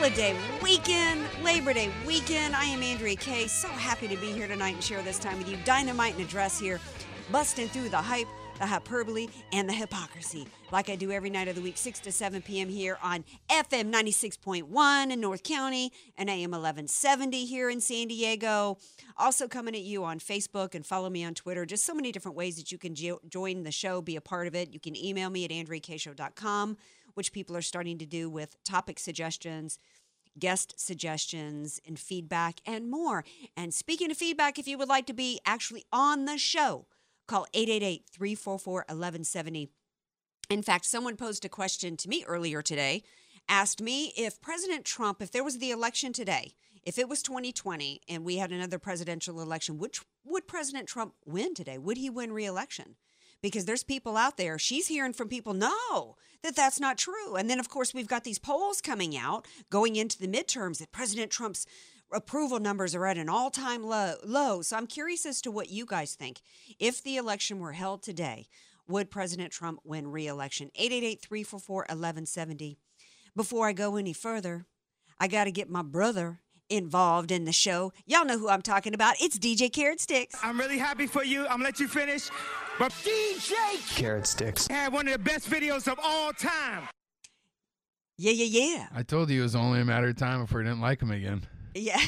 holiday weekend, Labor Day weekend. I am Andrea Kay. So happy to be here tonight and share this time with you. Dynamite and address here, busting through the hype, the hyperbole, and the hypocrisy. Like I do every night of the week, 6 to 7 p.m. here on FM 96.1 in North County and AM 1170 here in San Diego. Also coming at you on Facebook and follow me on Twitter. Just so many different ways that you can jo- join the show, be a part of it. You can email me at andreakshow.com, which people are starting to do with topic suggestions, guest suggestions, and feedback, and more. And speaking of feedback, if you would like to be actually on the show, call 888 344 1170. In fact, someone posed a question to me earlier today, asked me if President Trump, if there was the election today, if it was 2020 and we had another presidential election, which would President Trump win today? Would he win reelection? Because there's people out there, she's hearing from people, no, that that's not true. And then, of course, we've got these polls coming out going into the midterms that President Trump's approval numbers are at an all time low, low. So I'm curious as to what you guys think. If the election were held today, would President Trump win reelection? 888 344 1170. Before I go any further, I got to get my brother involved in the show. Y'all know who I'm talking about. It's DJ Carrot Sticks. I'm really happy for you. I'm gonna let you finish. But DJ Carrot sticks. had one of the best videos of all time. Yeah, yeah, yeah. I told you it was only a matter of time before I didn't like him again. Yeah,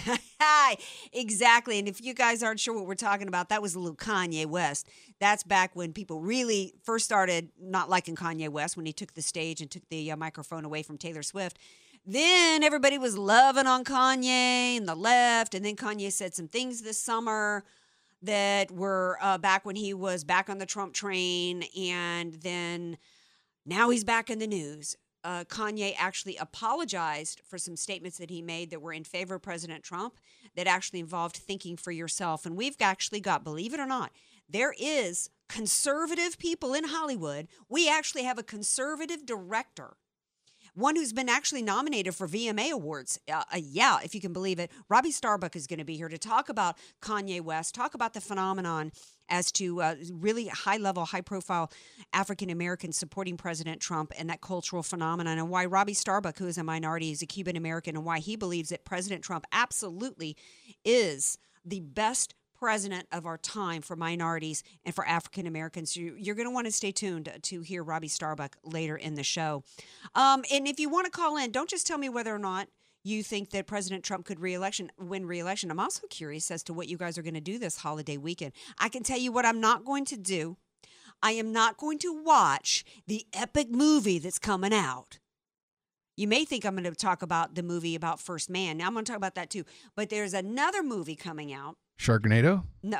exactly. And if you guys aren't sure what we're talking about, that was a little Kanye West. That's back when people really first started not liking Kanye West when he took the stage and took the uh, microphone away from Taylor Swift. Then everybody was loving on Kanye and the left. And then Kanye said some things this summer that were uh, back when he was back on the Trump train. And then now he's back in the news. Uh, Kanye actually apologized for some statements that he made that were in favor of President Trump that actually involved thinking for yourself. And we've actually got, believe it or not, there is conservative people in Hollywood. We actually have a conservative director one who's been actually nominated for VMA awards. Uh, uh, yeah, if you can believe it. Robbie Starbuck is going to be here to talk about Kanye West, talk about the phenomenon as to uh, really high level, high profile African Americans supporting President Trump and that cultural phenomenon, and why Robbie Starbuck, who is a minority, is a Cuban American, and why he believes that President Trump absolutely is the best president of our time for minorities and for African Americans. You, you're going to want to stay tuned to hear Robbie Starbuck later in the show. Um, and if you want to call in, don't just tell me whether or not you think that President Trump could re-election, win re-election. I'm also curious as to what you guys are going to do this holiday weekend. I can tell you what I'm not going to do. I am not going to watch the epic movie that's coming out. You may think I'm going to talk about the movie about First Man. Now I'm going to talk about that too. But there's another movie coming out Sharknado? no.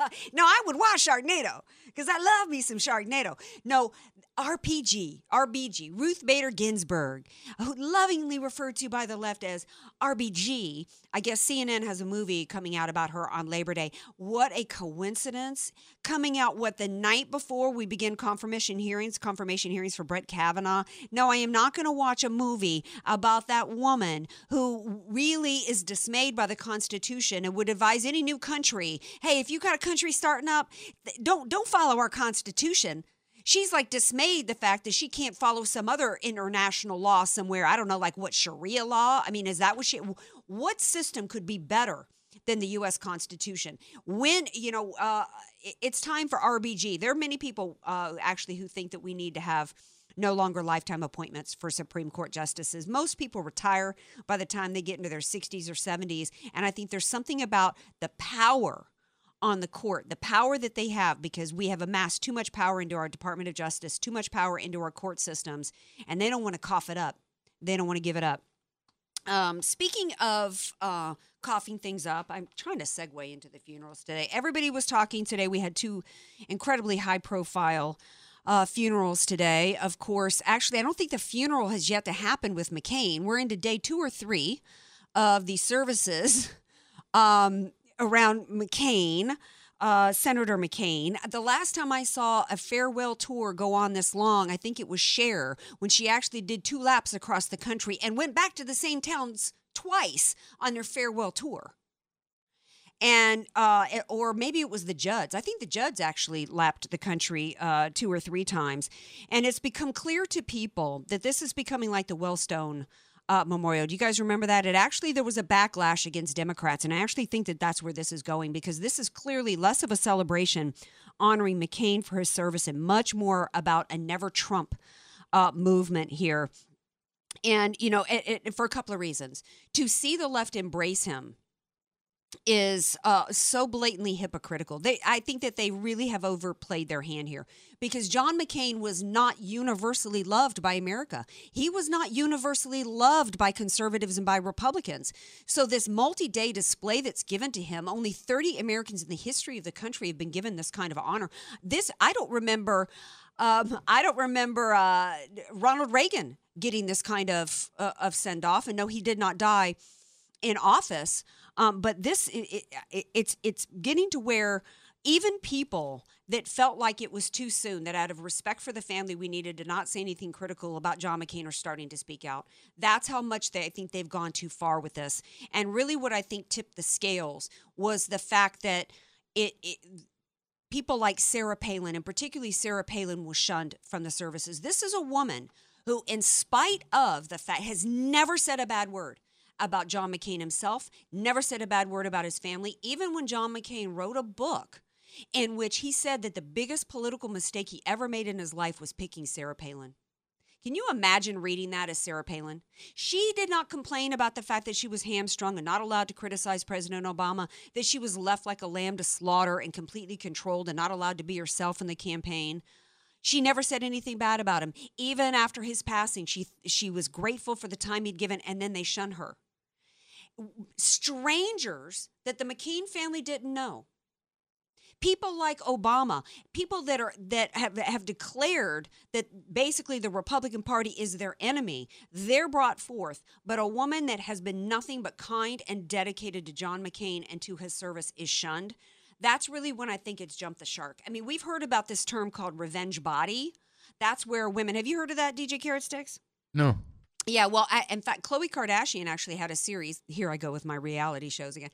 no, I would watch Sharknado because I love me some Sharknado. No, RPG, RBG, Ruth Bader Ginsburg, lovingly referred to by the left as RBG. I guess CNN has a movie coming out about her on Labor Day. What a coincidence. Coming out, what, the night before we begin confirmation hearings, confirmation hearings for Brett Kavanaugh. No, I am not going to watch a movie about that woman who really is dismayed by the Constitution and would advise any new country hey, if you got a country starting up, don't, don't follow our Constitution she's like dismayed the fact that she can't follow some other international law somewhere. I don't know, like what Sharia law. I mean, is that what she? What system could be better? Than the U.S. Constitution. When you know, uh, it's time for RBG. There are many people uh, actually who think that we need to have no longer lifetime appointments for Supreme Court justices. Most people retire by the time they get into their 60s or 70s, and I think there's something about the power on the court, the power that they have, because we have amassed too much power into our Department of Justice, too much power into our court systems, and they don't want to cough it up. They don't want to give it up. Um, speaking of uh, coughing things up, I'm trying to segue into the funerals today. Everybody was talking today. We had two incredibly high profile uh, funerals today. Of course, actually, I don't think the funeral has yet to happen with McCain. We're into day two or three of the services um, around McCain. Uh, Senator McCain. The last time I saw a farewell tour go on this long, I think it was Cher when she actually did two laps across the country and went back to the same towns twice on their farewell tour. And uh, or maybe it was the Judds. I think the Judds actually lapped the country uh, two or three times, and it's become clear to people that this is becoming like the Wellstone uh, Memorial. Do you guys remember that? It actually there was a backlash against Democrats, and I actually think that that's where this is going because this is clearly less of a celebration honoring McCain for his service and much more about a never Trump uh, movement here. And you know, it, it, for a couple of reasons, to see the left embrace him is uh, so blatantly hypocritical. They, I think that they really have overplayed their hand here because John McCain was not universally loved by America. He was not universally loved by conservatives and by Republicans. So this multi-day display that's given to him, only 30 Americans in the history of the country have been given this kind of honor. This I don't remember. Um, I don't remember uh, Ronald Reagan getting this kind of uh, of send off, and no, he did not die in office. Um, but this, it, it, it's it's getting to where even people that felt like it was too soon, that out of respect for the family, we needed to not say anything critical about John McCain, are starting to speak out. That's how much they I think they've gone too far with this. And really, what I think tipped the scales was the fact that it, it people like Sarah Palin, and particularly Sarah Palin, was shunned from the services. This is a woman who, in spite of the fact, has never said a bad word about John McCain himself, never said a bad word about his family, even when John McCain wrote a book in which he said that the biggest political mistake he ever made in his life was picking Sarah Palin. Can you imagine reading that as Sarah Palin? She did not complain about the fact that she was hamstrung and not allowed to criticize President Obama, that she was left like a lamb to slaughter and completely controlled and not allowed to be herself in the campaign. She never said anything bad about him. Even after his passing, she she was grateful for the time he'd given and then they shunned her. Strangers that the McCain family didn't know people like Obama, people that are that have have declared that basically the Republican Party is their enemy, they're brought forth. But a woman that has been nothing but kind and dedicated to John McCain and to his service is shunned. That's really when I think it's jumped the shark. I mean, we've heard about this term called revenge body. That's where women. Have you heard of that, DJ Carrot Sticks? No. Yeah, well, I, in fact, Khloe Kardashian actually had a series. Here I go with my reality shows again.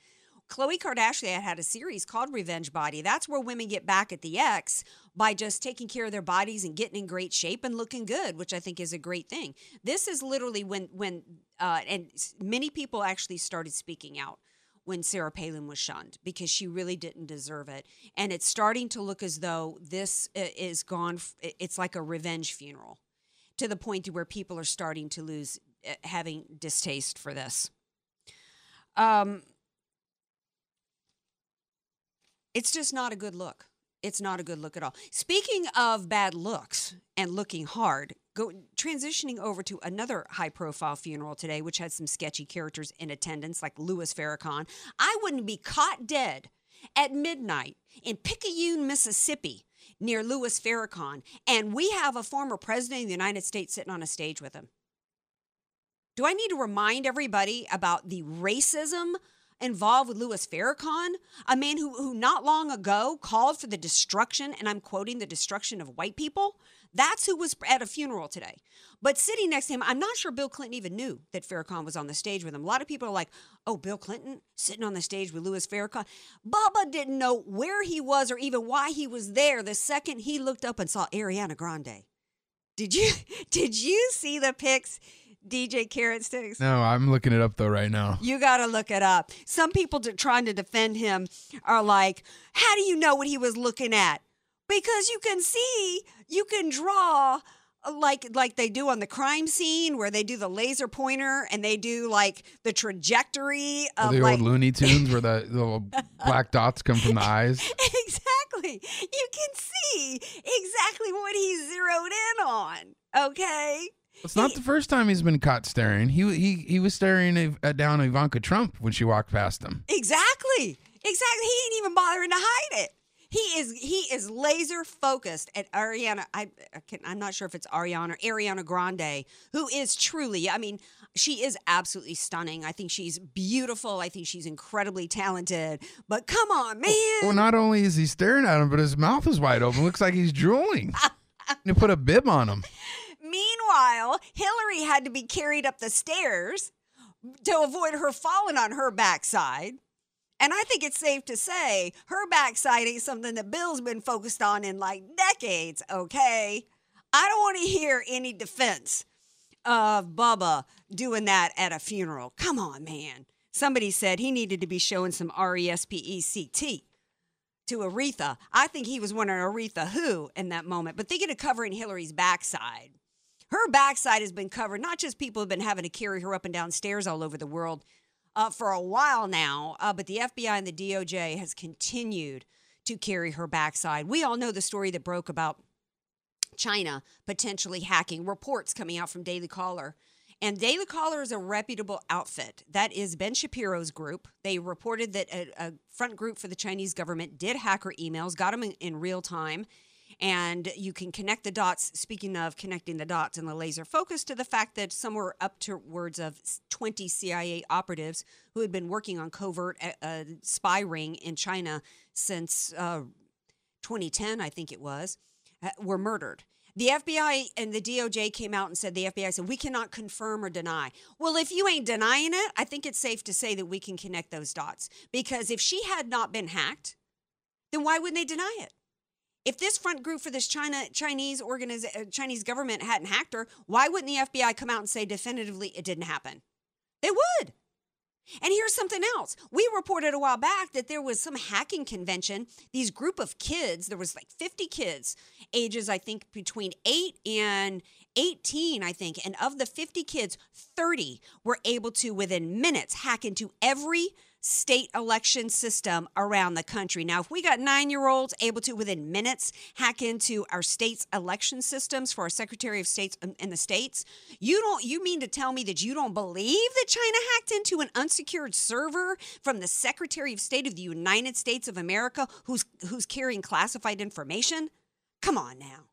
Khloe Kardashian had a series called Revenge Body. That's where women get back at the ex by just taking care of their bodies and getting in great shape and looking good, which I think is a great thing. This is literally when when uh, and many people actually started speaking out when Sarah Palin was shunned because she really didn't deserve it, and it's starting to look as though this is gone. It's like a revenge funeral to the point to where people are starting to lose uh, having distaste for this. Um, it's just not a good look. It's not a good look at all. Speaking of bad looks and looking hard, go transitioning over to another high-profile funeral today, which had some sketchy characters in attendance, like Louis Farrakhan. I wouldn't be caught dead at midnight in Picayune, Mississippi, near Louis Farrakhan, and we have a former president of the United States sitting on a stage with him. Do I need to remind everybody about the racism involved with Louis Farrakhan, a man who, who not long ago called for the destruction, and I'm quoting the destruction of white people? That's who was at a funeral today. But sitting next to him, I'm not sure Bill Clinton even knew that Farrakhan was on the stage with him. A lot of people are like, oh, Bill Clinton sitting on the stage with Louis Farrakhan. Bubba didn't know where he was or even why he was there the second he looked up and saw Ariana Grande. Did you did you see the pics, DJ Carrot Sticks? No, I'm looking it up though right now. You got to look it up. Some people trying to defend him are like, "How do you know what he was looking at?" Because you can see, you can draw like like they do on the crime scene where they do the laser pointer and they do like the trajectory of the like old Looney Tunes where the, the little black dots come from the eyes. exactly. You can see exactly what he zeroed in on. Okay. It's not the first time he's been caught staring. He he he was staring uh, down Ivanka Trump when she walked past him. Exactly. Exactly. He ain't even bothering to hide it. He is he is laser focused at Ariana. I, I can, I'm not sure if it's Ariana or Ariana Grande, who is truly. I mean, she is absolutely stunning. I think she's beautiful. I think she's incredibly talented. But come on, man. Well, not only is he staring at him, but his mouth is wide open. Looks like he's drooling. they put a bib on him. Meanwhile, Hillary had to be carried up the stairs to avoid her falling on her backside. And I think it's safe to say her backside ain't something that Bill's been focused on in like decades, okay? I don't want to hear any defense of Bubba doing that at a funeral. Come on, man. Somebody said he needed to be showing some R E S P E C T to Aretha. I think he was wondering Aretha who in that moment, but thinking of covering Hillary's backside. Her backside has been covered. Not just people have been having to carry her up and down stairs all over the world uh, for a while now, uh, but the FBI and the DOJ has continued to carry her backside. We all know the story that broke about China potentially hacking reports coming out from Daily Caller. And Daily Caller is a reputable outfit. That is Ben Shapiro's group. They reported that a, a front group for the Chinese government did hack her emails, got them in, in real time and you can connect the dots. Speaking of connecting the dots and the laser focus to the fact that somewhere up towards of 20 CIA operatives who had been working on covert uh, uh, spy ring in China since uh, 2010, I think it was, uh, were murdered. The FBI and the DOJ came out and said the FBI said we cannot confirm or deny. Well, if you ain't denying it, I think it's safe to say that we can connect those dots because if she had not been hacked, then why wouldn't they deny it? If this front group for this China Chinese organiz- uh, Chinese government hadn't hacked her, why wouldn't the FBI come out and say definitively it didn't happen? They would. And here's something else. We reported a while back that there was some hacking convention. These group of kids, there was like 50 kids, ages I think between 8 and 18, I think. And of the 50 kids, 30 were able to within minutes hack into every state election system around the country. Now, if we got nine year olds able to, within minutes, hack into our state's election systems for our Secretary of States um, in the states, you don't, you mean to tell me that you don't believe that China hacked into an unsecured server from the Secretary of State of the United States of America who's, who's carrying classified information? Come on now.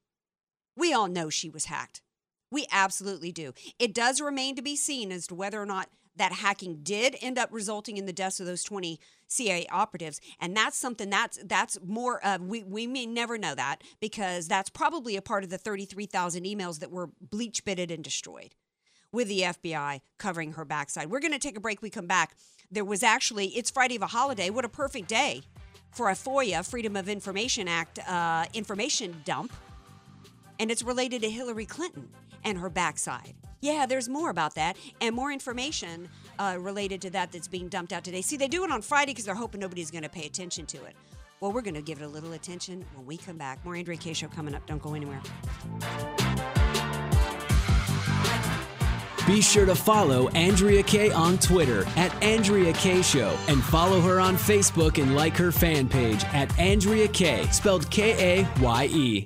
We all know she was hacked. We absolutely do. It does remain to be seen as to whether or not that hacking did end up resulting in the deaths of those 20 CIA operatives. And that's something that's that's more we we may never know that because that's probably a part of the 33,000 emails that were bleach bitted and destroyed with the FBI covering her backside. We're going to take a break. We come back. There was actually it's Friday of a holiday. What a perfect day for a FOIA, Freedom of Information Act uh, information dump, and it's related to Hillary Clinton and her backside. Yeah, there's more about that and more information uh, related to that that's being dumped out today. See, they do it on Friday because they're hoping nobody's going to pay attention to it. Well, we're going to give it a little attention when we come back. More Andrea Kaye Show coming up. Don't go anywhere. Be sure to follow Andrea Kaye on Twitter at Andrea Kaye Show and follow her on Facebook and like her fan page at Andrea Kaye, spelled K A Y E.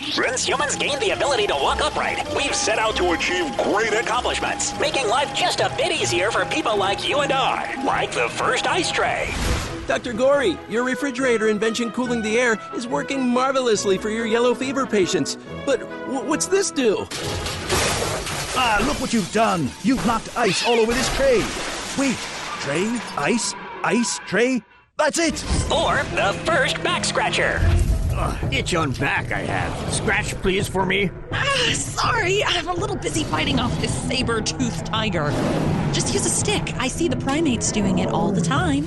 Since humans gained the ability to walk upright, we've set out to achieve great accomplishments, making life just a bit easier for people like you and I, like the first ice tray. Dr. Gorrie, your refrigerator invention cooling the air is working marvelously for your yellow fever patients. But w- what's this do? Ah, look what you've done. You've knocked ice all over this tray. Wait, tray, ice, ice, tray. That's it. Or the first back scratcher. Itch on back I have. Scratch, please, for me. Ah, sorry, I'm a little busy fighting off this saber-toothed tiger. Just use a stick. I see the primates doing it all the time.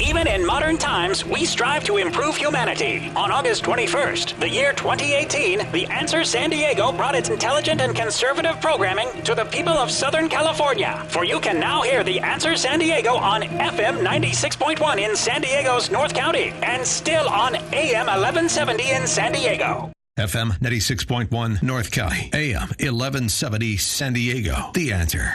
Even in modern times, we strive to improve humanity. On August 21st, the year 2018, The Answer San Diego brought its intelligent and conservative programming to the people of Southern California. For you can now hear The Answer San Diego on FM 96.1 in San Diego's North County and still on AM 1170 in San Diego. FM 96.1 North County, AM 1170 San Diego. The answer.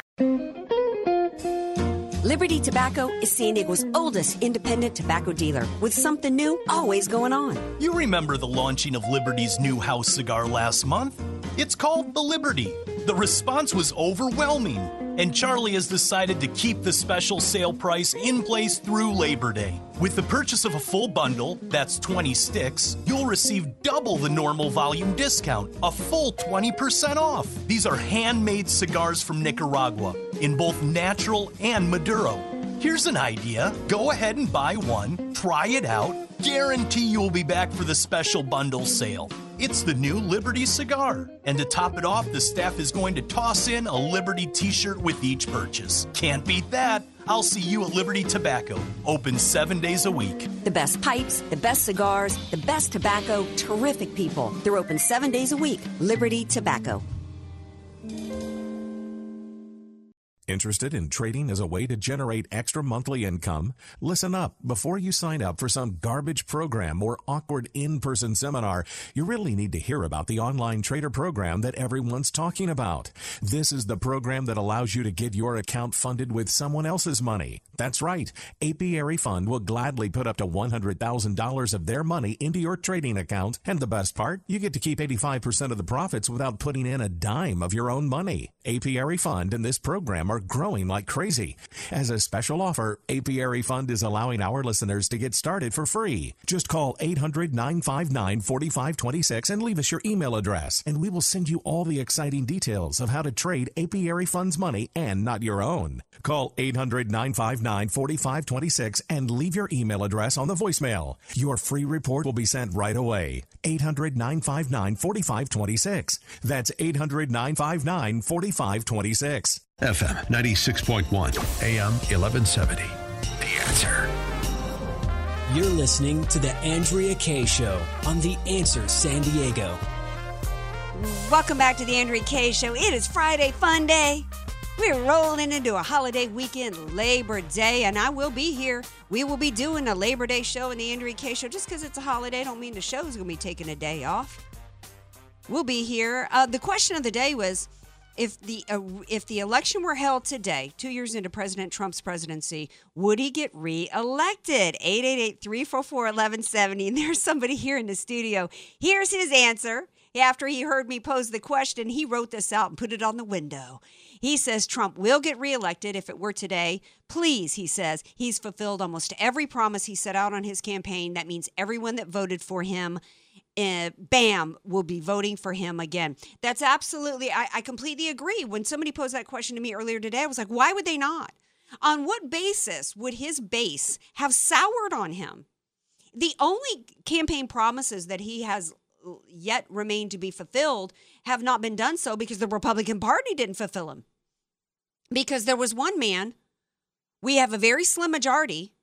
Liberty Tobacco is San Diego's oldest independent tobacco dealer with something new always going on. You remember the launching of Liberty's new house cigar last month? It's called the Liberty. The response was overwhelming, and Charlie has decided to keep the special sale price in place through Labor Day. With the purchase of a full bundle, that's 20 sticks, you'll receive double the normal volume discount, a full 20% off. These are handmade cigars from Nicaragua in both natural and Maduro. Here's an idea go ahead and buy one, try it out, guarantee you'll be back for the special bundle sale. It's the new Liberty cigar. And to top it off, the staff is going to toss in a Liberty t shirt with each purchase. Can't beat that. I'll see you at Liberty Tobacco, open seven days a week. The best pipes, the best cigars, the best tobacco, terrific people. They're open seven days a week. Liberty Tobacco. Interested in trading as a way to generate extra monthly income? Listen up. Before you sign up for some garbage program or awkward in-person seminar, you really need to hear about the online trader program that everyone's talking about. This is the program that allows you to get your account funded with someone else's money. That's right. Apiary Fund will gladly put up to $100,000 of their money into your trading account. And the best part, you get to keep 85% of the profits without putting in a dime of your own money. Apiary Fund and this program are growing like crazy. As a special offer, Apiary Fund is allowing our listeners to get started for free. Just call 800 959 4526 and leave us your email address, and we will send you all the exciting details of how to trade Apiary Fund's money and not your own. Call 800 959 4526 and leave your email address on the voicemail. Your free report will be sent right away. 800 959 4526. That's 800 959 4526. FM 96.1, AM 1170. The answer. You're listening to The Andrea Kaye Show on The Answer San Diego. Welcome back to the Andrea Kaye Show. It is Friday Fun Day. We're rolling into a holiday weekend, Labor Day, and I will be here. We will be doing a Labor Day show in the Andrea Kaye Show. Just because it's a holiday, don't mean the show's going to be taking a day off. We'll be here. Uh, the question of the day was if the uh, if the election were held today, two years into President Trump's presidency, would he get reelected? 888-344-1170. And there's somebody here in the studio. Here's his answer. After he heard me pose the question, he wrote this out and put it on the window. He says Trump will get reelected if it were today. Please, he says, he's fulfilled almost every promise he set out on his campaign. That means everyone that voted for him uh, bam, will be voting for him again. That's absolutely, I, I completely agree. When somebody posed that question to me earlier today, I was like, why would they not? On what basis would his base have soured on him? The only campaign promises that he has yet remained to be fulfilled have not been done so because the Republican Party didn't fulfill them. Because there was one man, we have a very slim majority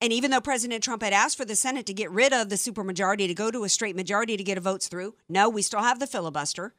and even though President Trump had asked for the Senate to get rid of the supermajority to go to a straight majority to get a votes through, no, we still have the filibuster.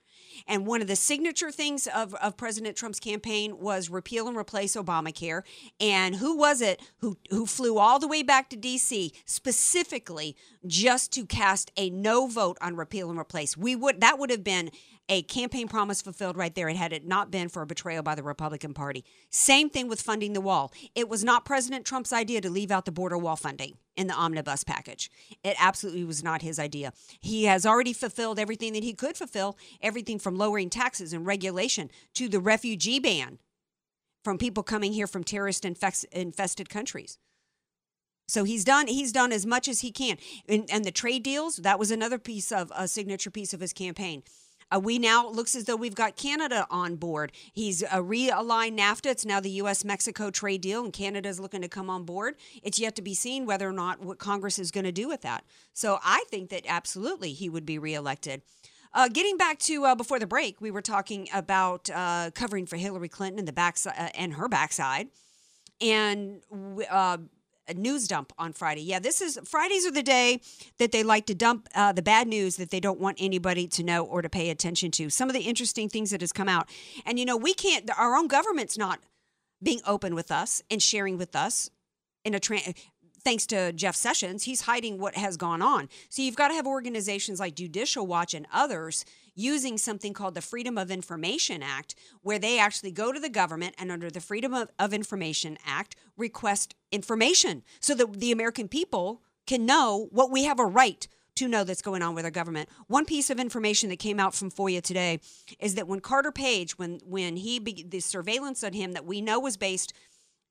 And one of the signature things of, of President Trump's campaign was repeal and replace Obamacare. And who was it who, who flew all the way back to DC specifically just to cast a no vote on repeal and replace? We would that would have been a campaign promise fulfilled right there. It had it not been for a betrayal by the Republican Party. Same thing with funding the wall. It was not President Trump's idea to leave out the border wall funding. in the omnibus package. It absolutely was not his idea. He has already fulfilled everything that he could fulfill, everything from lowering taxes and regulation to the refugee ban from people coming here from terrorist infested countries. So he's done he's done as much as he can. And, and the trade deals, that was another piece of a signature piece of his campaign. Uh, we now looks as though we've got Canada on board. He's uh, realigned NAFTA. It's now the U.S. Mexico trade deal, and Canada is looking to come on board. It's yet to be seen whether or not what Congress is going to do with that. So I think that absolutely he would be reelected. Uh, getting back to uh, before the break, we were talking about uh, covering for Hillary Clinton and the backside uh, and her backside, and uh, a news dump on Friday. Yeah, this is Fridays are the day that they like to dump uh, the bad news that they don't want anybody to know or to pay attention to. Some of the interesting things that has come out, and you know, we can't. Our own government's not being open with us and sharing with us in a tra- thanks to Jeff Sessions, he's hiding what has gone on. So you've got to have organizations like Judicial Watch and others using something called the Freedom of Information Act, where they actually go to the government and under the Freedom of, of Information Act request information so that the American people can know what we have a right to know that's going on with our government. One piece of information that came out from FOIA today is that when Carter Page, when when he the surveillance on him that we know was based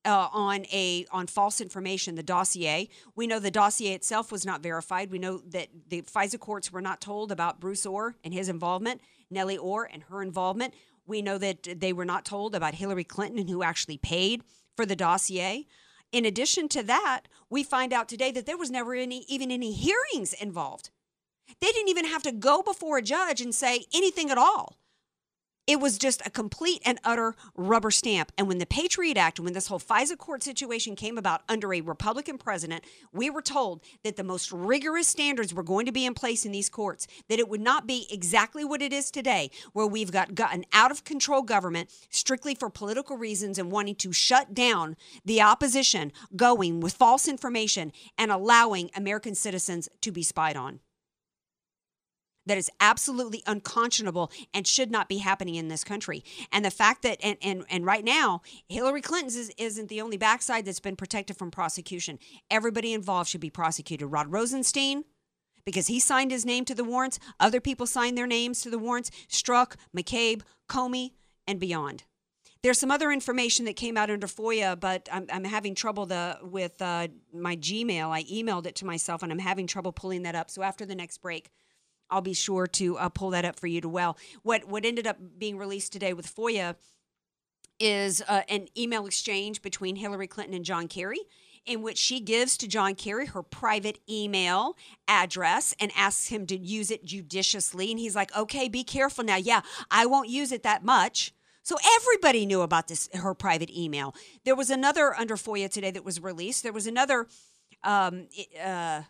uh, on a on false information, the dossier. We know the dossier itself was not verified. We know that the FISA courts were not told about Bruce Ohr and his involvement, Nellie Ohr and her involvement. We know that they were not told about Hillary Clinton and who actually paid for the dossier. In addition to that, we find out today that there was never any even any hearings involved. They didn't even have to go before a judge and say anything at all. It was just a complete and utter rubber stamp. And when the Patriot Act, when this whole FISA court situation came about under a Republican president, we were told that the most rigorous standards were going to be in place in these courts, that it would not be exactly what it is today, where we've got, an out of control government strictly for political reasons and wanting to shut down the opposition, going with false information and allowing American citizens to be spied on that is absolutely unconscionable and should not be happening in this country. And the fact that and and, and right now Hillary Clinton's is, isn't the only backside that's been protected from prosecution. Everybody involved should be prosecuted. Rod Rosenstein because he signed his name to the warrants. Other people signed their names to the warrants. Strzok, McCabe, Comey, and beyond. There's some other information that came out under FOIA, but I'm, I'm having trouble the, with uh, my Gmail. I emailed it to myself, and I'm having trouble pulling that up. So after the next break, I'll be sure to uh, pull that up for you to well. What what ended up being released today with FOIA is uh, an email exchange between Hillary Clinton and John Kerry. In which she gives to John Kerry her private email address and asks him to use it judiciously. And he's like, okay, be careful now. Yeah, I won't use it that much. So everybody knew about this, her private email. There was another under FOIA today that was released. There was another um, uh,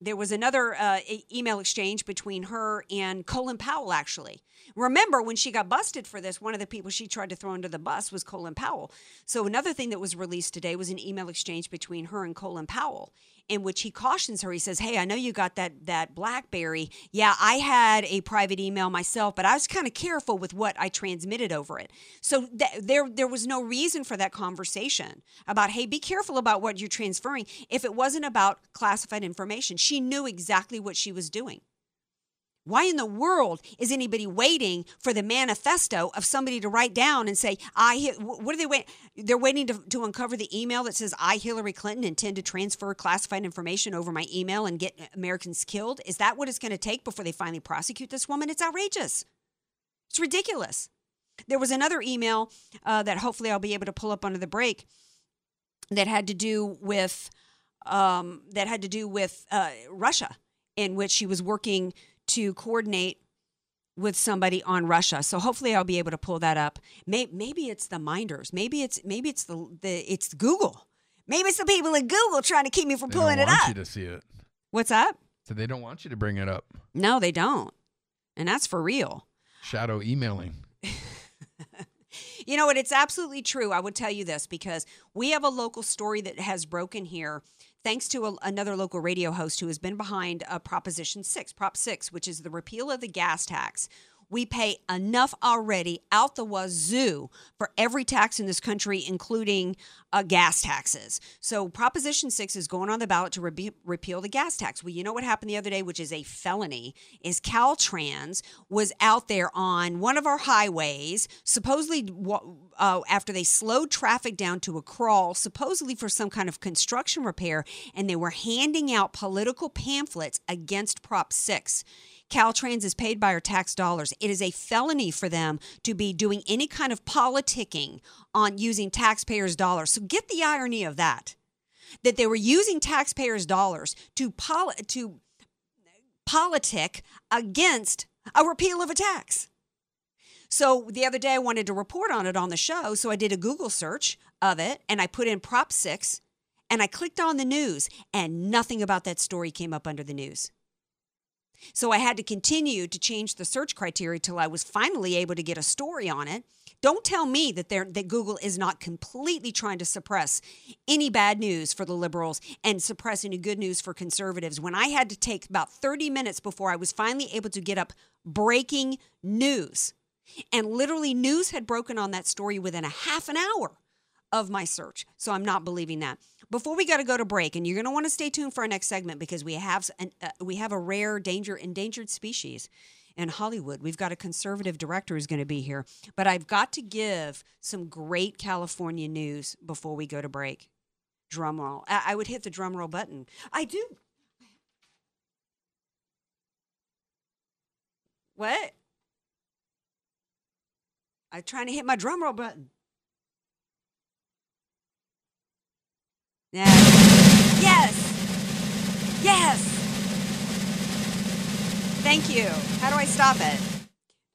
there was another uh, email exchange between her and Colin Powell, actually. Remember, when she got busted for this, one of the people she tried to throw under the bus was Colin Powell. So, another thing that was released today was an email exchange between her and Colin Powell in which he cautions her. He says, "Hey, I know you got that that BlackBerry. Yeah, I had a private email myself, but I was kind of careful with what I transmitted over it. So th- there there was no reason for that conversation about, "Hey, be careful about what you're transferring." If it wasn't about classified information, she knew exactly what she was doing. Why in the world is anybody waiting for the manifesto of somebody to write down and say, I, what are they waiting? They're waiting to, to uncover the email that says, I, Hillary Clinton, intend to transfer classified information over my email and get Americans killed. Is that what it's going to take before they finally prosecute this woman? It's outrageous. It's ridiculous. There was another email uh, that hopefully I'll be able to pull up under the break that had to do with, um, that had to do with uh, Russia, in which she was working to coordinate with somebody on Russia. So hopefully I'll be able to pull that up. Maybe, maybe it's the minders. Maybe it's maybe it's the, the it's Google. Maybe it's the people at Google trying to keep me from They pulling it up. you to see it. What's up? So they don't want you to bring it up. No, they don't. And that's for real. Shadow emailing. You know what? It's absolutely true. I would tell you this because we have a local story that has broken here thanks to a, another local radio host who has been behind uh, Proposition 6, Prop 6, which is the repeal of the gas tax, We pay enough already out the wazoo for every tax in this country, including uh, gas taxes. So, Proposition 6 is going on the ballot to re- repeal the gas tax. Well, you know what happened the other day, which is a felony, is Caltrans was out there on one of our highways, supposedly uh, after they slowed traffic down to a crawl, supposedly for some kind of construction repair, and they were handing out political pamphlets against Prop 6. Caltrans is paid by our tax dollars. It is a felony for them to be doing any kind of politicking on using taxpayers' dollars. So get the irony of that. That they were using taxpayers' dollars to pol- to politic against a repeal of a tax. So the other day I wanted to report on it on the show, so I did a Google search of it and I put in Prop 6 and I clicked on the news and nothing about that story came up under the news. So I had to continue to change the search criteria till I was finally able to get a story on it. Don't tell me that that Google is not completely trying to suppress any bad news for the liberals and suppress any good news for conservatives. When I had to take about 30 minutes before I was finally able to get up breaking news. And literally news had broken on that story within a half an hour of my search. So I'm not believing that. Before we got to go to break, and you're going to want to stay tuned for our next segment because we have an, uh, we have a rare danger endangered species in Hollywood. We've got a conservative director who's going to be here, but I've got to give some great California news before we go to break. Drum roll. I, I would hit the drum roll button. I do. What? I'm trying to hit my drum roll button. Yes. Yes. Yes. Thank you. How do I stop it?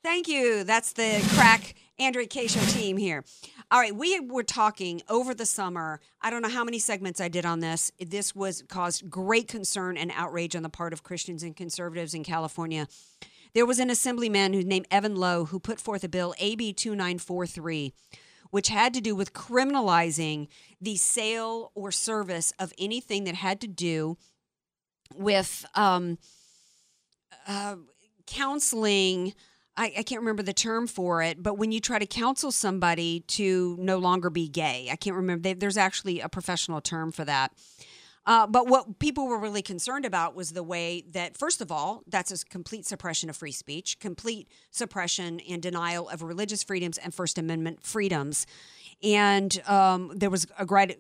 Thank you. That's the crack Andrea show team here. All right, we were talking over the summer. I don't know how many segments I did on this. This was caused great concern and outrage on the part of Christians and conservatives in California. There was an assemblyman who named Evan Low who put forth a bill AB 2943 which had to do with criminalizing the sale or service of anything that had to do with um, uh, counseling. I, I, can't remember the term for it, but when you try to counsel somebody to no longer be gay, I can't remember. There's actually a professional term for that. Uh, but what people were really concerned about was the way that, first of all, that's a complete suppression of free speech, complete suppression and denial of religious freedoms and First Amendment freedoms. And um, there was a great,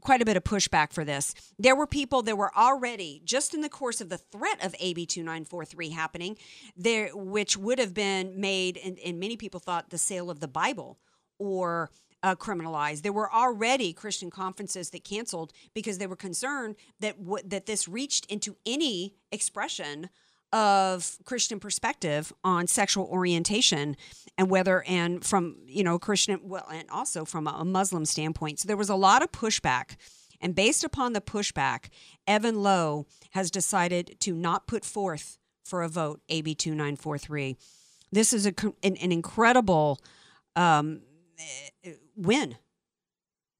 quite a bit of pushback for this. There were people that were already, just in the course of the threat of AB 2943 happening, there, which would have been made, and, and many people thought the sale of the Bible or uh, criminalized. There were already Christian conferences that canceled because they were concerned that w- that this reached into any expression of Christian perspective on sexual orientation and whether and from you know Christian well and also from a Muslim standpoint. So there was a lot of pushback. And based upon the pushback, Evan Low has decided to not put forth for a vote AB 2943. This is a, an, an incredible um, win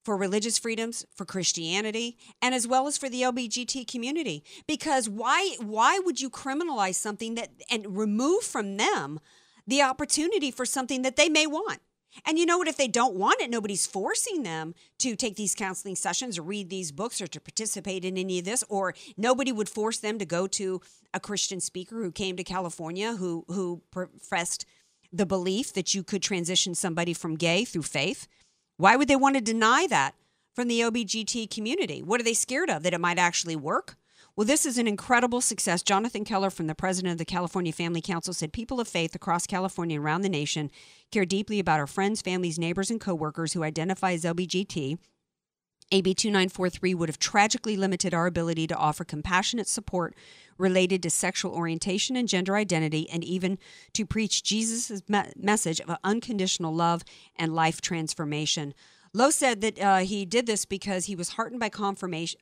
for religious freedoms, for Christianity, and as well as for the LBGT community. Because why why would you criminalize something that and remove from them the opportunity for something that they may want? And you know what? If they don't want it, nobody's forcing them to take these counseling sessions or read these books or to participate in any of this, or nobody would force them to go to a Christian speaker who came to California who who professed the belief that you could transition somebody from gay through faith. Why would they want to deny that from the OBGT community? What are they scared of? That it might actually work? Well, this is an incredible success. Jonathan Keller, from the president of the California Family Council, said people of faith across California and around the nation care deeply about our friends, families, neighbors, and coworkers who identify as LBGT AB 2943 would have tragically limited our ability to offer compassionate support related to sexual orientation and gender identity, and even to preach Jesus' me- message of unconditional love and life transformation. Low said that uh, he did this because he was heartened by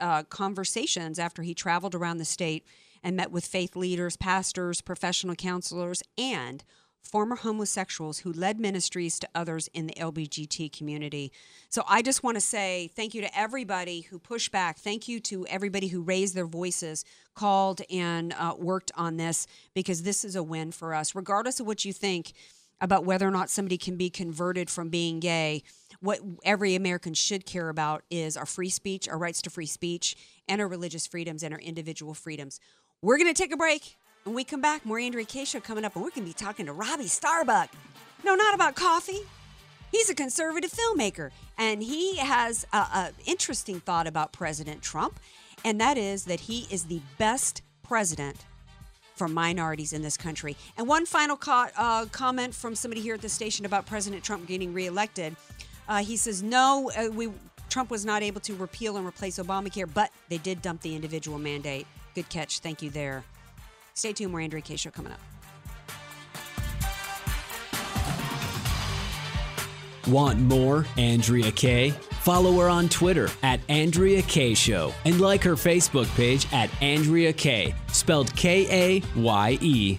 uh, conversations after he traveled around the state and met with faith leaders, pastors, professional counselors, and former homosexuals who led ministries to others in the LBGT community. So I just want to say thank you to everybody who pushed back. Thank you to everybody who raised their voices, called, and uh, worked on this because this is a win for us. Regardless of what you think about whether or not somebody can be converted from being gay, what every American should care about is our free speech, our rights to free speech, and our religious freedoms and our individual freedoms. We're going to take a break. When we come back, more Andrea Kaye show coming up, and we're going to be talking to Robbie Starbuck. No, not about coffee. He's a conservative filmmaker, and he has an interesting thought about President Trump, and that is that he is the best president for minorities in this country. And one final co- uh, comment from somebody here at the station about President Trump getting reelected. Uh, he says, "No, uh, we Trump was not able to repeal and replace Obamacare, but they did dump the individual mandate." Good catch. Thank you there. Stay tuned. More Andrea Kaye Show coming up. Want more Andrea Kaye? Follow her on Twitter at Andrea Kaye Show and like her Facebook page at Andrea Kaye, spelled K A Y E.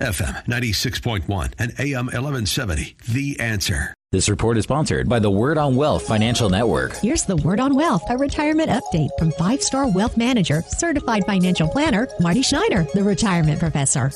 FM 96.1 and AM 1170. The answer. This report is sponsored by the Word on Wealth Financial Network. Here's the Word on Wealth, a retirement update from five star wealth manager, certified financial planner, Marty Schneider, the retirement professor.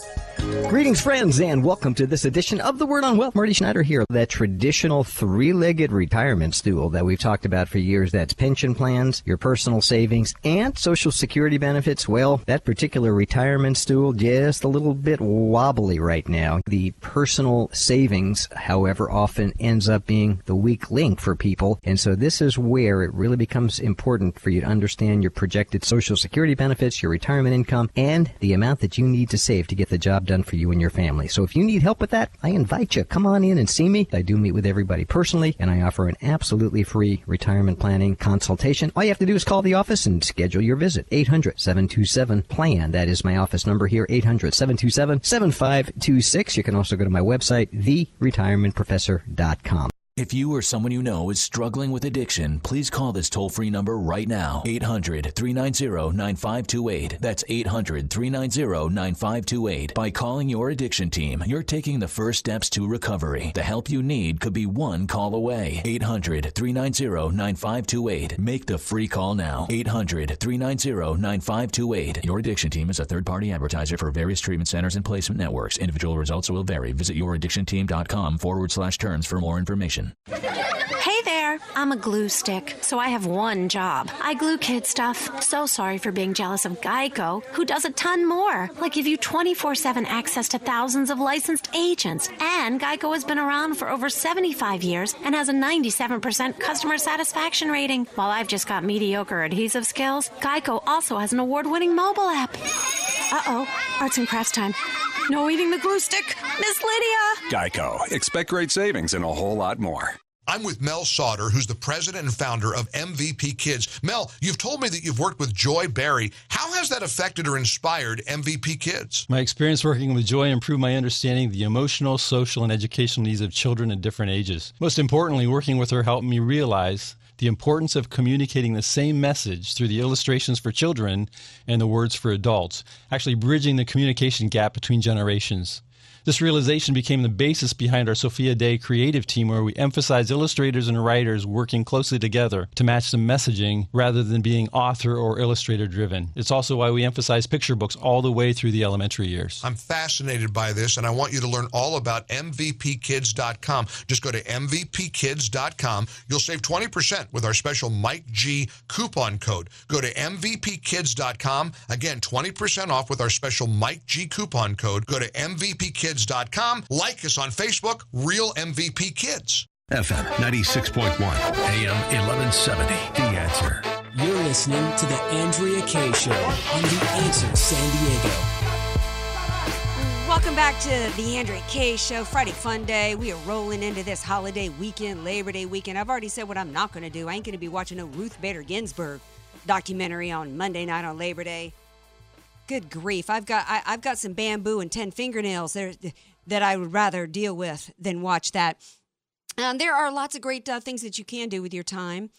Greetings, friends, and welcome to this edition of the Word on Wealth. Marty Schneider here. That traditional three-legged retirement stool that we've talked about for years. That's pension plans, your personal savings, and Social Security benefits. Well, that particular retirement stool just a little bit wobbly right now. The personal savings, however, often ends up being the weak link for people, and so this is where it really becomes important for you to understand your projected Social Security benefits, your retirement income, and the amount that you need to save to get the job done for you and your family. So if you need help with that, I invite you. Come on in and see me. I do meet with everybody personally, and I offer an absolutely free retirement planning consultation. All you have to do is call the office and schedule your visit. 800-727-PLAN. That is my office number here, 800-727-7526. You can also go to my website, theretirementprofessor.com. If you or someone you know is struggling with addiction, please call this toll free number right now 800 390 9528. That's 800 390 9528. By calling your addiction team, you're taking the first steps to recovery. The help you need could be one call away. 800 390 9528. Make the free call now. 800 390 9528. Your addiction team is a third party advertiser for various treatment centers and placement networks. Individual results will vary. Visit youraddictionteam.com forward slash terms for more information. Hey there, I'm a glue stick, so I have one job. I glue kid stuff. So sorry for being jealous of Geico, who does a ton more, like give you 24 7 access to thousands of licensed agents. And Geico has been around for over 75 years and has a 97% customer satisfaction rating. While I've just got mediocre adhesive skills, Geico also has an award winning mobile app. Uh oh, arts and crafts time. No eating the glue stick. Miss Lydia! Geico. Expect great savings and a whole lot more. I'm with Mel Sauter, who's the president and founder of MVP Kids. Mel, you've told me that you've worked with Joy Berry. How has that affected or inspired MVP Kids? My experience working with Joy improved my understanding of the emotional, social, and educational needs of children at different ages. Most importantly, working with her helped me realize the importance of communicating the same message through the illustrations for children and the words for adults, actually bridging the communication gap between generations. This realization became the basis behind our Sophia Day creative team, where we emphasize illustrators and writers working closely together to match the messaging rather than being author or illustrator driven. It's also why we emphasize picture books all the way through the elementary years. I'm fascinated by this, and I want you to learn all about MVPkids.com. Just go to MVPkids.com. You'll save 20% with our special Mike G coupon code. Go to MVPkids.com. Again, 20% off with our special Mike G coupon code. Go to MVPkids.com. Like us on Facebook, Real MVP Kids. FM 96.1, AM 1170. The answer. You're listening to The Andrea Kaye Show on The Answer San Diego. Welcome back to the Andrea Kaye Show, Friday Fun Day. We are rolling into this holiday weekend, Labor Day weekend. I've already said what I'm not going to do. I ain't going to be watching a Ruth Bader Ginsburg documentary on Monday night on Labor Day. Good grief! I've got I, have got some bamboo and ten fingernails there that I would rather deal with than watch that. Um, there are lots of great uh, things that you can do with your time.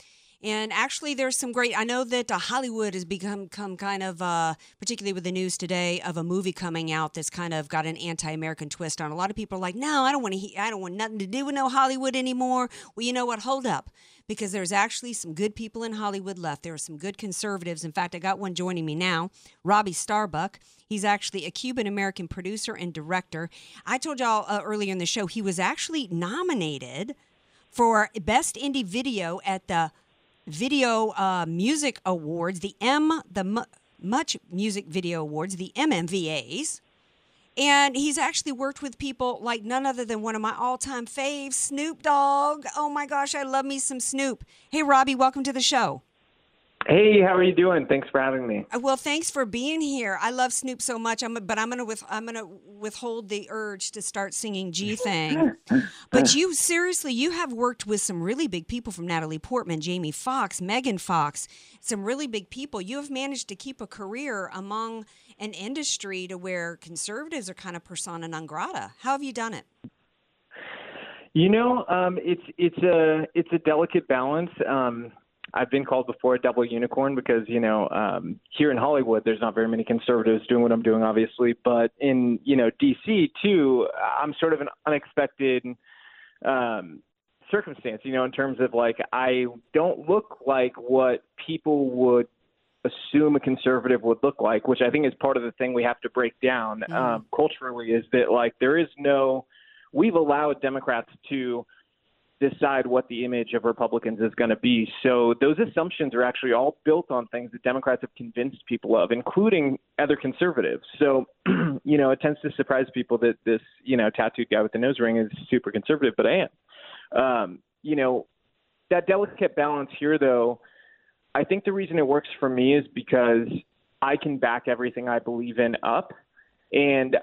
And actually, there's some great. I know that uh, Hollywood has become, kind of, uh, particularly with the news today, of a movie coming out that's kind of got an anti-American twist on. A lot of people are like, "No, I don't want to. I don't want nothing to do with no Hollywood anymore." Well, you know what? Hold up, because there's actually some good people in Hollywood left. There are some good conservatives. In fact, I got one joining me now, Robbie Starbuck. He's actually a Cuban American producer and director. I told y'all uh, earlier in the show he was actually nominated for Best Indie Video at the Video uh, Music Awards, the M, the M- Much Music Video Awards, the MMVAs. And he's actually worked with people like none other than one of my all time faves, Snoop Dogg. Oh my gosh, I love me some Snoop. Hey, Robbie, welcome to the show. Hey, how are you doing? Thanks for having me. Uh, Well, thanks for being here. I love Snoop so much. I'm, but I'm gonna with, I'm gonna withhold the urge to start singing G thing. but you seriously, you have worked with some really big people from Natalie Portman, Jamie Foxx, Megan Fox, some really big people. You have managed to keep a career among an industry to where conservatives are kind of persona non grata. How have you done it? You know, um, it's it's a it's a delicate balance. Um, I've been called before a double unicorn because you know um, here in Hollywood there's not very many conservatives doing what I'm doing, obviously. But in you know DC too, I'm sort of an unexpected um, circumstance. You know, in terms of like I don't look like what people would assume a conservative would look like, which I think is part of the thing we have to break down um, culturally. Is that like there is no we've allowed Democrats to decide what the image of Republicans is going to be. So those assumptions are actually all built on things that Democrats have convinced people of, including other conservatives. So, you know, it tends to surprise people that this, you know, tattooed guy with the nose ring is super conservative, but I am. Um, you know, that delicate balance here, though, I think the reason it works for me is because I can back everything I believe in up. And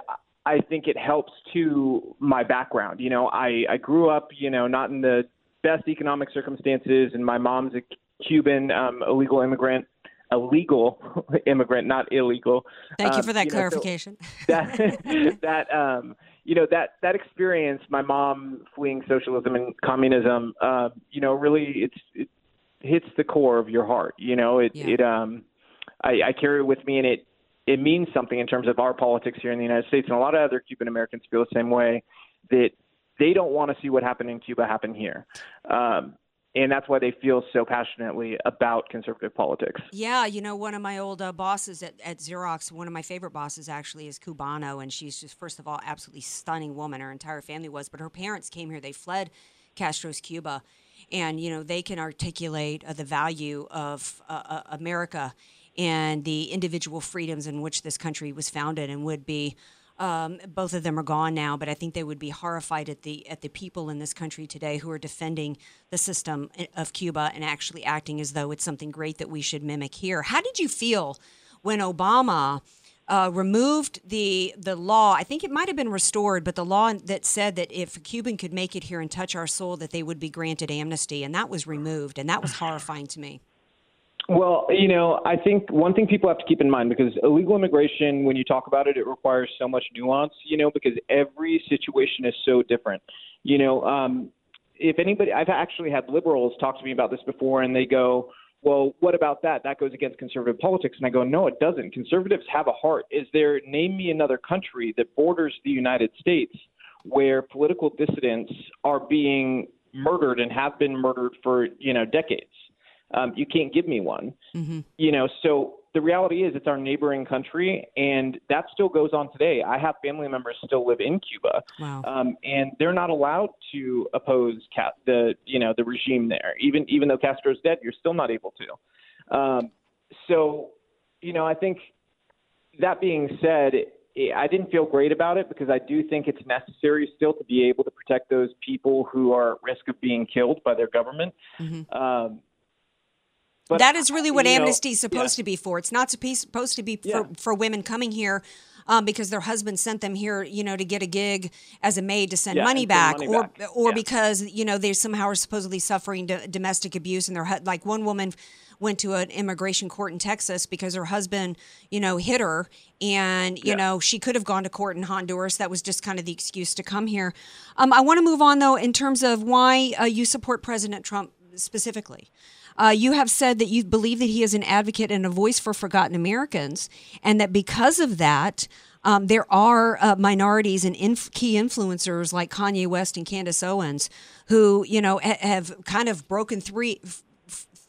I think it helps to my background. You know, I, I grew up, you know, not in the best economic circumstances, and my mom's a Cuban um, illegal immigrant, illegal immigrant, not illegal. Thank you Um, for that know, so clarification. that that um, you know that that experience, my mom fleeing socialism and communism, uh, you know, really it's it hits the core of your heart. You know, it Yeah. it um, I, I carry it with me, and it it means something in terms of our politics here in the United States, and a lot of other Cuban Americans feel the same way that they don't want to see what happened in Cuba happen here. Um, and that's why they feel so passionately about conservative politics. Yeah, you know, one of my old uh, bosses at, at Xerox, one of my favorite bosses actually is Cubano, and she's just, first of all, absolutely stunning woman. Her entire family was, but her parents came here. They fled Castro's Cuba, and you know they can articulate uh, the value of uh, uh, America and the individual freedoms in which this country was founded, and would be. Um, both of them are gone now, but I think they would be horrified at the at the people in this country today who are defending the system of Cuba and actually acting as though it's something great that we should mimic here. How did you feel when Obama uh, removed the the law? I think it might have been restored, but the law that said that if a Cuban could make it here and touch our soul, that they would be granted amnesty, and that was removed, and that was horrifying to me. Well, you know, I think one thing people have to keep in mind because illegal immigration, when you talk about it, it requires so much nuance, you know, because every situation is so different. You know, um, if anybody, I've actually had liberals talk to me about this before, and they go, well, what about that? That goes against conservative politics. And I go, no, it doesn't. Conservatives have a heart. Is there, name me another country that borders the United States where political dissidents are being murdered and have been murdered for, you know, decades? Um, you can't give me one. You know, so the reality is it's our neighboring country, and that still goes on today. I have family members still live in Cuba, Wow. um, and they're not allowed to oppose Ca- the you know the regime there. Even even though Castro's dead, you're still not able to. Um, so, you know, I think that being said, I didn't feel great about it because I do think it's necessary still to be able to protect those people who are at risk of being killed by their government. Um, but that is really what you know, amnesty is supposed to be for. It's not supposed to be for, for women coming here um, because their husband sent them here, you know, to get a gig as a maid to send Yeah, money back, money or back. or Yeah. because you know they somehow are supposedly suffering d- domestic abuse, and their hu- like one woman went to an immigration court in Texas because her husband, you know, hit her, and you Yeah. know she could have gone to court in Honduras. That was just kind of the excuse to come here. Um, I want to move on though in terms of why uh, you support President Trump specifically. Uh, you have said that you believe that he is an advocate and a voice for forgotten Americans, and that because of that, um, there are uh, minorities and inf- key influencers like Kanye West and Candace Owens who, you know, ha- have kind of broken three,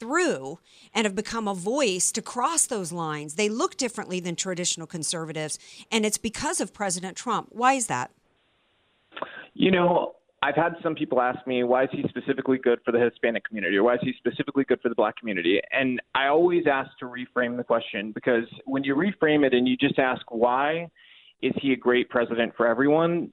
through and have become a voice to cross those lines. They look differently than traditional conservatives, and it's because of President Trump. Why is that? You know, I've had some people ask me, why is he specifically good for the Hispanic community or why is he specifically good for the black community? And I always ask to reframe the question because when you reframe it and you just ask, why is he a great president for everyone?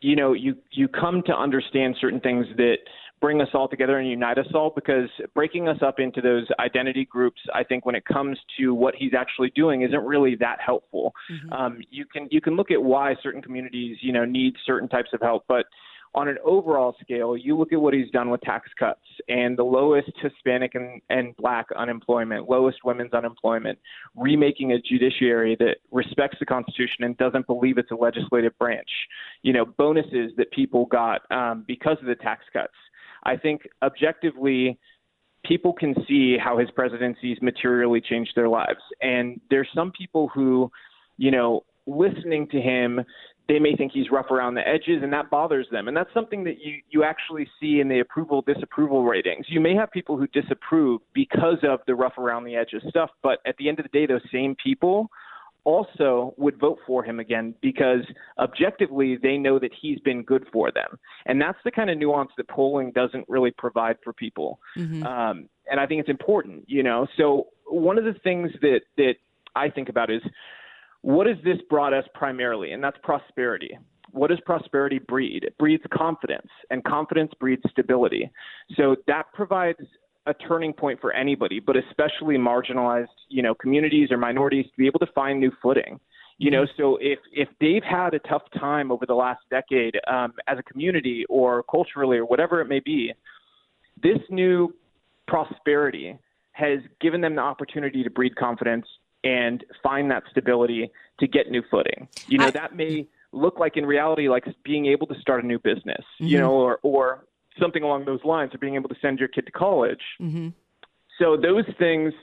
You know, you, you come to understand certain things that bring us all together and unite us all because breaking us up into those identity groups, I think when it comes to what he's actually doing isn't really that helpful. Um, you can you can look at why certain communities, you know, need certain types of help, but on an overall scale, you look at what he's done with tax cuts and the lowest Hispanic and, and black unemployment, lowest women's unemployment, remaking a judiciary that respects the Constitution and doesn't believe it's a legislative branch, you know, bonuses that people got um, because of the tax cuts. I think objectively, people can see how his presidency's materially changed their lives. And there's some people who, you know, listening to him, they may think he's rough around the edges and that bothers them. And that's something that you, you actually see in the approval disapproval ratings. You may have people who disapprove because of the rough around the edges stuff, but at the end of the day, those same people also would vote for him again because objectively they know that he's been good for them. And that's the kind of nuance that polling doesn't really provide for people. Um, and I think it's important, you know. So one of the things that that I think about is what has this brought us primarily, and that's prosperity. What does prosperity breed? It breeds confidence, and confidence breeds stability. So that provides a turning point for anybody, but especially marginalized, you know, communities or minorities to be able to find new footing. You know, so if if they've had a tough time over the last decade um, as a community or culturally or whatever it may be, this new prosperity has given them the opportunity to breed confidence and find that stability to get new footing. You know, that may look like in reality like being able to start a new business, you Mhm. know, or or something along those lines, or being able to send your kid to college. Mm-hmm. So those things,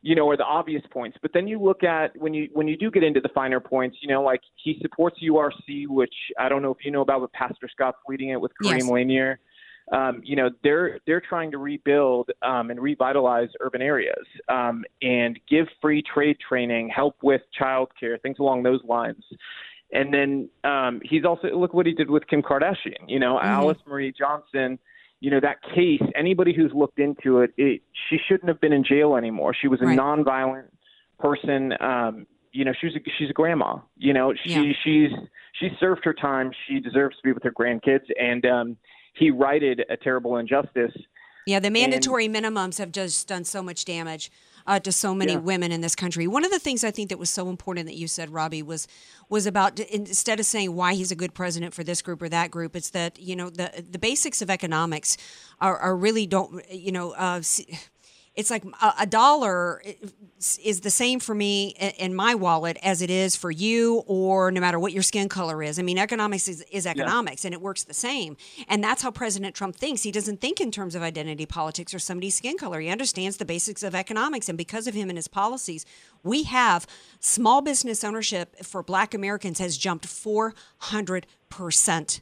you know, are the obvious points. But then you look at when you when you do get into the finer points, you know, like he supports URC, which I don't know if you know about, but Pastor Scott's leading it with Kareem Yes. Lanier. Um, you know, they're they're trying to rebuild um, and revitalize urban areas um, and give free trade training, help with childcare, things along those lines. And then um, he's also look what he did with Kim Kardashian. You know, Alice Marie Johnson. You know that case. Anybody who's looked into it, it she shouldn't have been in jail anymore. She was a Right. nonviolent person. Um, you know, she's a, she's a grandma. You know, she Yeah. she's she served her time. She deserves to be with her grandkids. And um, he righted a terrible injustice. Yeah, the And- mandatory minimums have just done so much damage uh, to so many Yeah. women in this country. One of the things I think that was so important that you said, Robbie, was was about instead of saying why he's a good president for this group or that group, it's that you know the the basics of economics are, are really don't you know. Uh, it's like a, a dollar is the same for me in my wallet as it is for you or no matter what your skin color is. I mean, economics is, is economics and it works the same. And that's how President Trump thinks. He doesn't think in terms of identity politics or somebody's skin color. He understands the basics of economics. And because of him and his policies, we have small business ownership for black Americans has jumped 400%.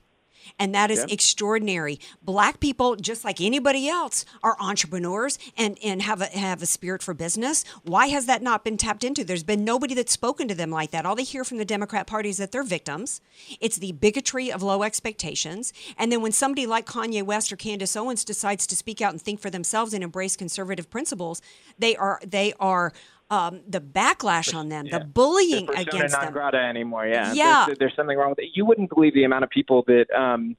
And that is Yeah. extraordinary. Black people, just like anybody else, are entrepreneurs and, and have a have a spirit for business. Why has that not been tapped into? There's been nobody that's spoken to them like that. All they hear from the Democrat Party is that they're victims. It's the bigotry of low expectations. And then when somebody like Kanye West or Candace Owens decides to speak out and think for themselves and embrace conservative principles, they are they are um, the backlash on them, the bullying persona against non them. grata anymore. Yeah, Yeah. There's, there's something wrong with it. You wouldn't believe the amount of people that, um,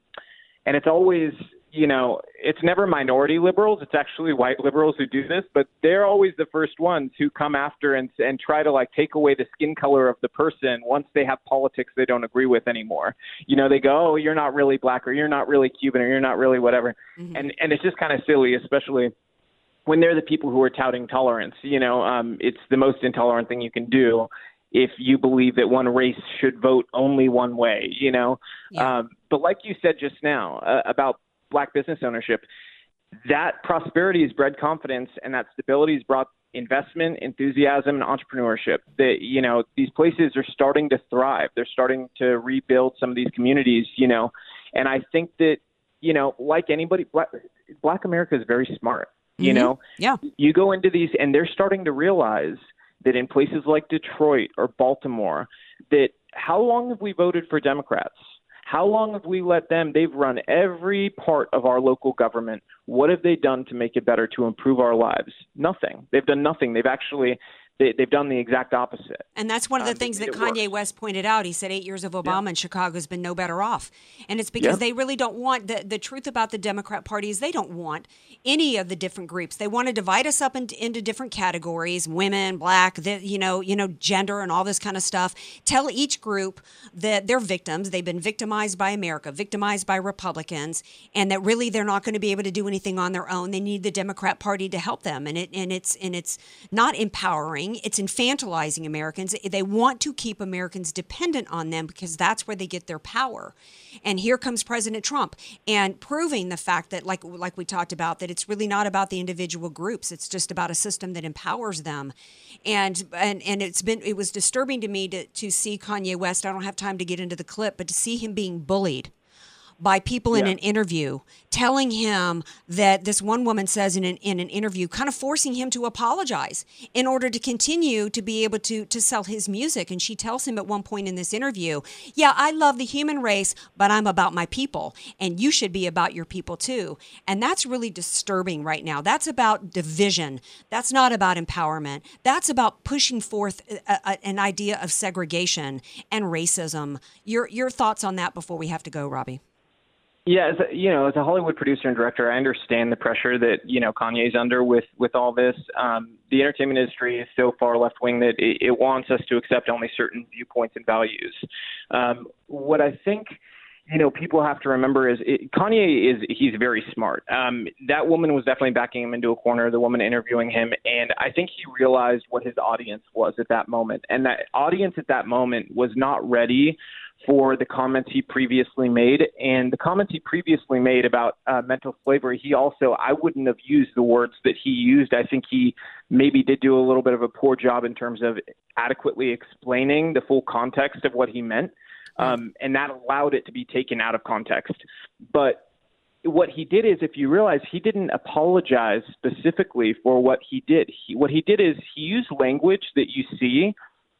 and it's always, you know, it's never minority liberals. It's actually white liberals who do this, but they're always the first ones who come after and and try to like take away the skin color of the person once they have politics they don't agree with anymore. You know, they go, "Oh, you're not really black, or you're not really Cuban, or you're not really whatever," and and it's just kind of silly, especially when they're the people who are touting tolerance. You know, um, it's the most intolerant thing you can do if you believe that one race should vote only one way. You know, um, but like you said just now uh, about black business ownership, that prosperity has bred confidence, and that stability has brought investment, enthusiasm, and entrepreneurship. That you know these places are starting to thrive. They're starting to rebuild some of these communities. You know, and I think that you know, like anybody, black, black America is very smart. You Mhm. know, yeah. You go into these, and they're starting to realize that in places like Detroit or Baltimore, that how long have we voted for Democrats? How long have we let them? They've run every part of our local government. What have they done to make it better, to improve our lives? Nothing. They've done nothing. They've actually they, they've done the exact opposite. And that's one of the Um, things that Kanye West pointed out. He said eight years of Obama in Chicago has been no better off. And it's because Yeah. they really don't want the, the truth about the Democrat Party is they don't want any of the different groups. They want to divide us up into, into different categories, women, black, the, you know, you know, gender and all this kind of stuff. Tell each group that they're victims. They've been victimized by America, victimized by Republicans, and that really they're not going to be able to do anything on their own. They need the Democrat Party to help them. And it and it's and it's not empowering. It's infantilizing Americans. They want to keep Americans dependent on them because that's where they get their power. And here comes President Trump and proving the fact that, like like we talked about, that it's really not about the individual groups. It's just about a system that empowers them. And and and it's been it was disturbing to me to to see Kanye West. I don't have time to get into the clip, but to see him being bullied by people in Yeah. an interview telling him that this one woman says in an, in an interview kind of forcing him to apologize in order to continue to be able to to sell his music. And she tells him at one point in this interview yeah i love the human race but i'm about my people and you should be about your people too. And that's really disturbing right now. That's about division. That's not about empowerment. That's about pushing forth a, a, an idea of segregation and racism. Your your thoughts on that before we have to go robbie Yeah, as a, you know, as a Hollywood producer and director, I understand the pressure that you know Kanye's under with with all this. Um, the entertainment industry is so far left wing that it, it wants us to accept only certain viewpoints and values. Um, what I think you know people have to remember is it, Kanye is he's very smart. Um, that woman was definitely backing him into a corner. The woman interviewing him, and I think he realized what his audience was at that moment, and that audience at that moment was not ready for the comments he previously made. And the comments he previously made about uh, mental slavery, he also, I wouldn't have used the words that he used. I think he maybe did do a little bit of a poor job in terms of adequately explaining the full context of what he meant. Um, and that allowed it to be taken out of context. But what he did is, if you realize, he didn't apologize specifically for what he did. He, what he did is he used language that you see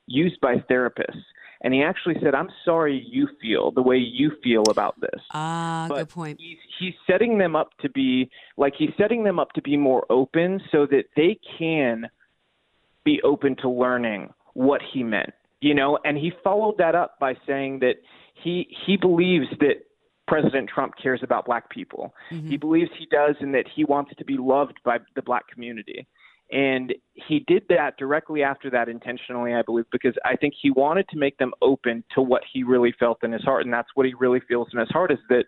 used by therapists. And he actually said, I'm sorry you feel the way you feel about this. Ah, But good point. He's, he's setting them up to be like he's setting them up to be more open so that they can be open to learning what he meant. You know, and he followed that up by saying that he he believes that President Trump cares about black people. Mm-hmm. He believes he does and that he wants to be loved by the black community. And he did that directly after that intentionally, I believe, because I think he wanted to make them open to what he really felt in his heart. And that's what he really feels in his heart is that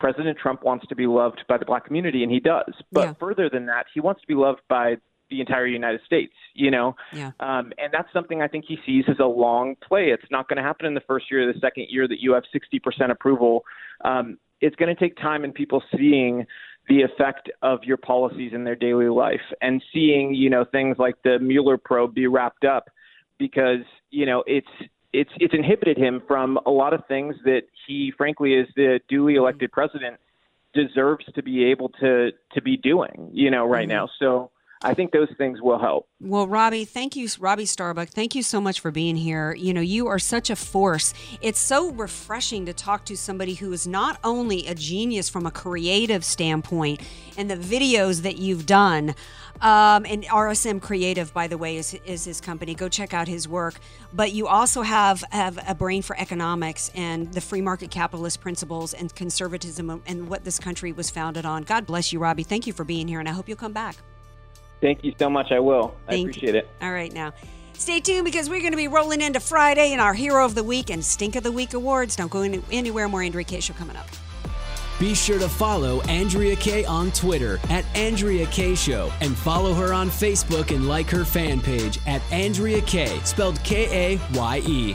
President Trump wants to be loved by the black community, and he does. But further than that, he wants to be loved by the entire United States, you know? Yeah. Um, and that's something I think he sees as a long play. It's not going to happen in the first year or the second year that you have 60% approval. Um, it's going to take time and people seeing the effect of your policies in their daily life and seeing, you know, things like the Mueller probe be wrapped up because, you know, it's it's it's inhibited him from a lot of things that he frankly as the duly elected president deserves to be able to to be doing, you know, right now. So I think those things will help. Well, Robbie, thank you, Robbie Starbuck. Thank you so much for being here. You know, you are such a force. It's so refreshing to talk to somebody who is not only a genius from a creative standpoint and the videos that you've done. Um, and RSM Creative, by the way, is, is his company. Go check out his work. But you also have, have a brain for economics and the free market capitalist principles and conservatism and what this country was founded on. God bless you, Robbie. Thank you for being here, and I hope you'll come back. Thank you so much. I will. I Thank appreciate it. All right, now. Stay tuned because we're going to be rolling into Friday and our Hero of the Week and Stink of the Week awards. Don't go any- anywhere. More Andrea Kaye Show coming up. Be sure to follow Andrea Kaye on Twitter at Andrea Kaye Show and follow her on Facebook and like her fan page at Andrea Kaye, spelled K A Y E.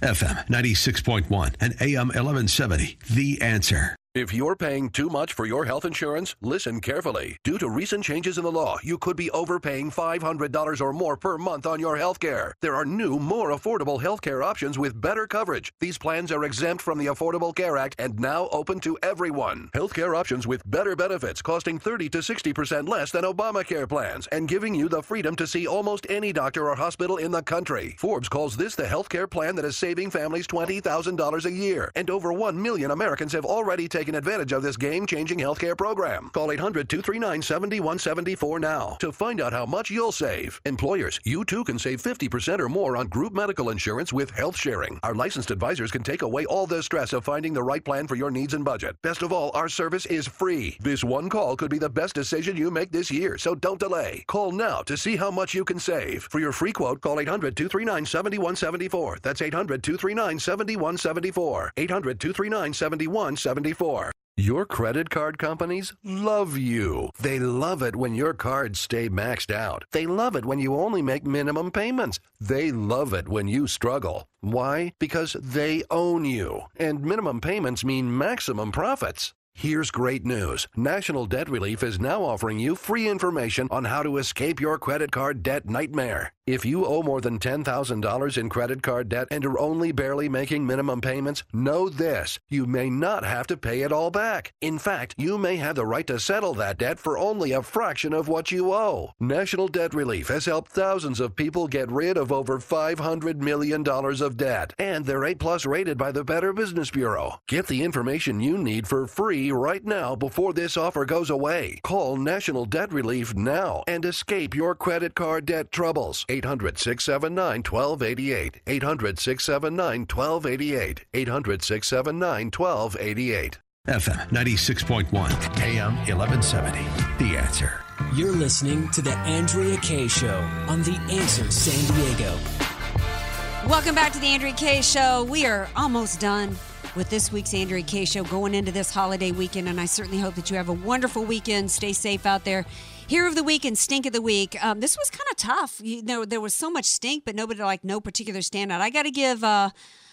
FM 96.1 and AM 1170. The answer. If you're paying too much for your health insurance, listen carefully. Due to recent changes in the law, you could be overpaying $500 or more per month on your health care. There are new, more affordable health care options with better coverage. These plans are exempt from the Affordable Care Act and now open to everyone. Health care options with better benefits costing 30 to 60% less than Obamacare plans and giving you the freedom to see almost any doctor or hospital in the country. Forbes calls this the health care plan that is saving families $20,000 a year. And over 1 million Americans have already taken advantage of this game changing healthcare program. Call 800 239 7174 now to find out how much you'll save. Employers, you too can save 50% or more on group medical insurance with health sharing. Our licensed advisors can take away all the stress of finding the right plan for your needs and budget. Best of all, our service is free. This one call could be the best decision you make this year, so don't delay. Call now to see how much you can save. For your free quote, call 800 239 7174. That's 800 239 7174. 800 239 7174. Your credit card companies love you. They love it when your cards stay maxed out. They love it when you only make minimum payments. They love it when you struggle. Why? Because they own you. And minimum payments mean maximum profits. Here's great news. National Debt Relief is now offering you free information on how to escape your credit card debt nightmare. If you owe more than $10,000 in credit card debt and are only barely making minimum payments, know this. You may not have to pay it all back. In fact, you may have the right to settle that debt for only a fraction of what you owe. National Debt Relief has helped thousands of people get rid of over $500 million of debt, and they're A plus rated by the Better Business Bureau. Get the information you need for free free right now before this offer goes away. Call National Debt Relief now and escape your credit card debt troubles. 800 679 1288. 800 679 1288. 800 679 1288. FM 96.1, AM 1170. The answer. You're listening to The Andrea Kaye Show on The Answer San Diego. Welcome back to the Andrea Kaye Show. We are almost done with this week's Andrea Kaye Show going into this holiday weekend, and I certainly hope that you have a wonderful weekend. Stay safe out there. Hero of the week and stink of the week. Um, this was kind of tough. You know, there was so much stink, but nobody like no particular standout. I got to give. Uh,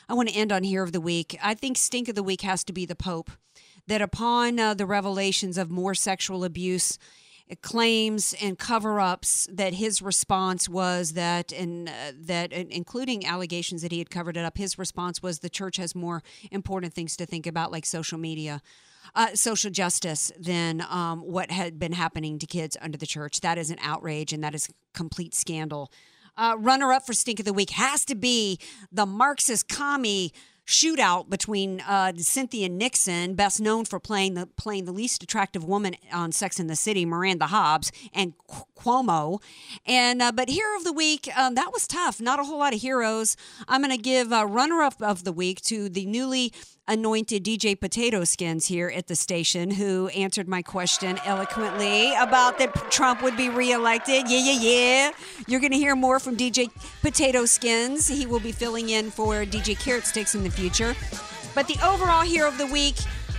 I want to end on hero of the week. I think stink of the week has to be the Pope. That upon uh, the revelations of more sexual abuse claims and cover-ups that his response was that and uh, that including allegations that he had covered it up his response was the church has more important things to think about like social media uh, social justice than um, what had been happening to kids under the church. That is an outrage and that is complete scandal. Uh, runner up for stink of the week has to be the marxist commie shootout between uh, Cynthia Nixon, best known for playing the playing the least attractive woman on Sex in the City, Miranda Hobbs, and Cuomo. And uh, but hero of the week, um, that was tough. Not a whole lot of heroes. I'm going to give uh, runner up of the week to the newly anointed DJ Potato Skins here at the station who answered my question eloquently about that Trump would be reelected. Yeah, yeah, yeah. You're going to hear more from DJ Potato Skins. He will be filling in for DJ Carrot Sticks in the future. But the overall hero of the week,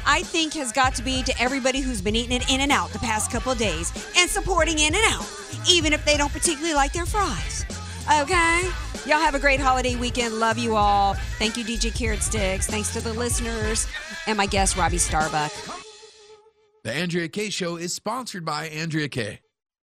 I think, has got to be to everybody who's been eating it In-N-Out the past couple days and supporting In-N-Out, even if they don't particularly like their fries. Okay? Y'all have a great holiday weekend. Love you all. Thank you, DJ Carrot Sticks. Thanks to the listeners and my guest, Robbie Starbuck. The Andrea Kaye Show is sponsored by Andrea Kaye.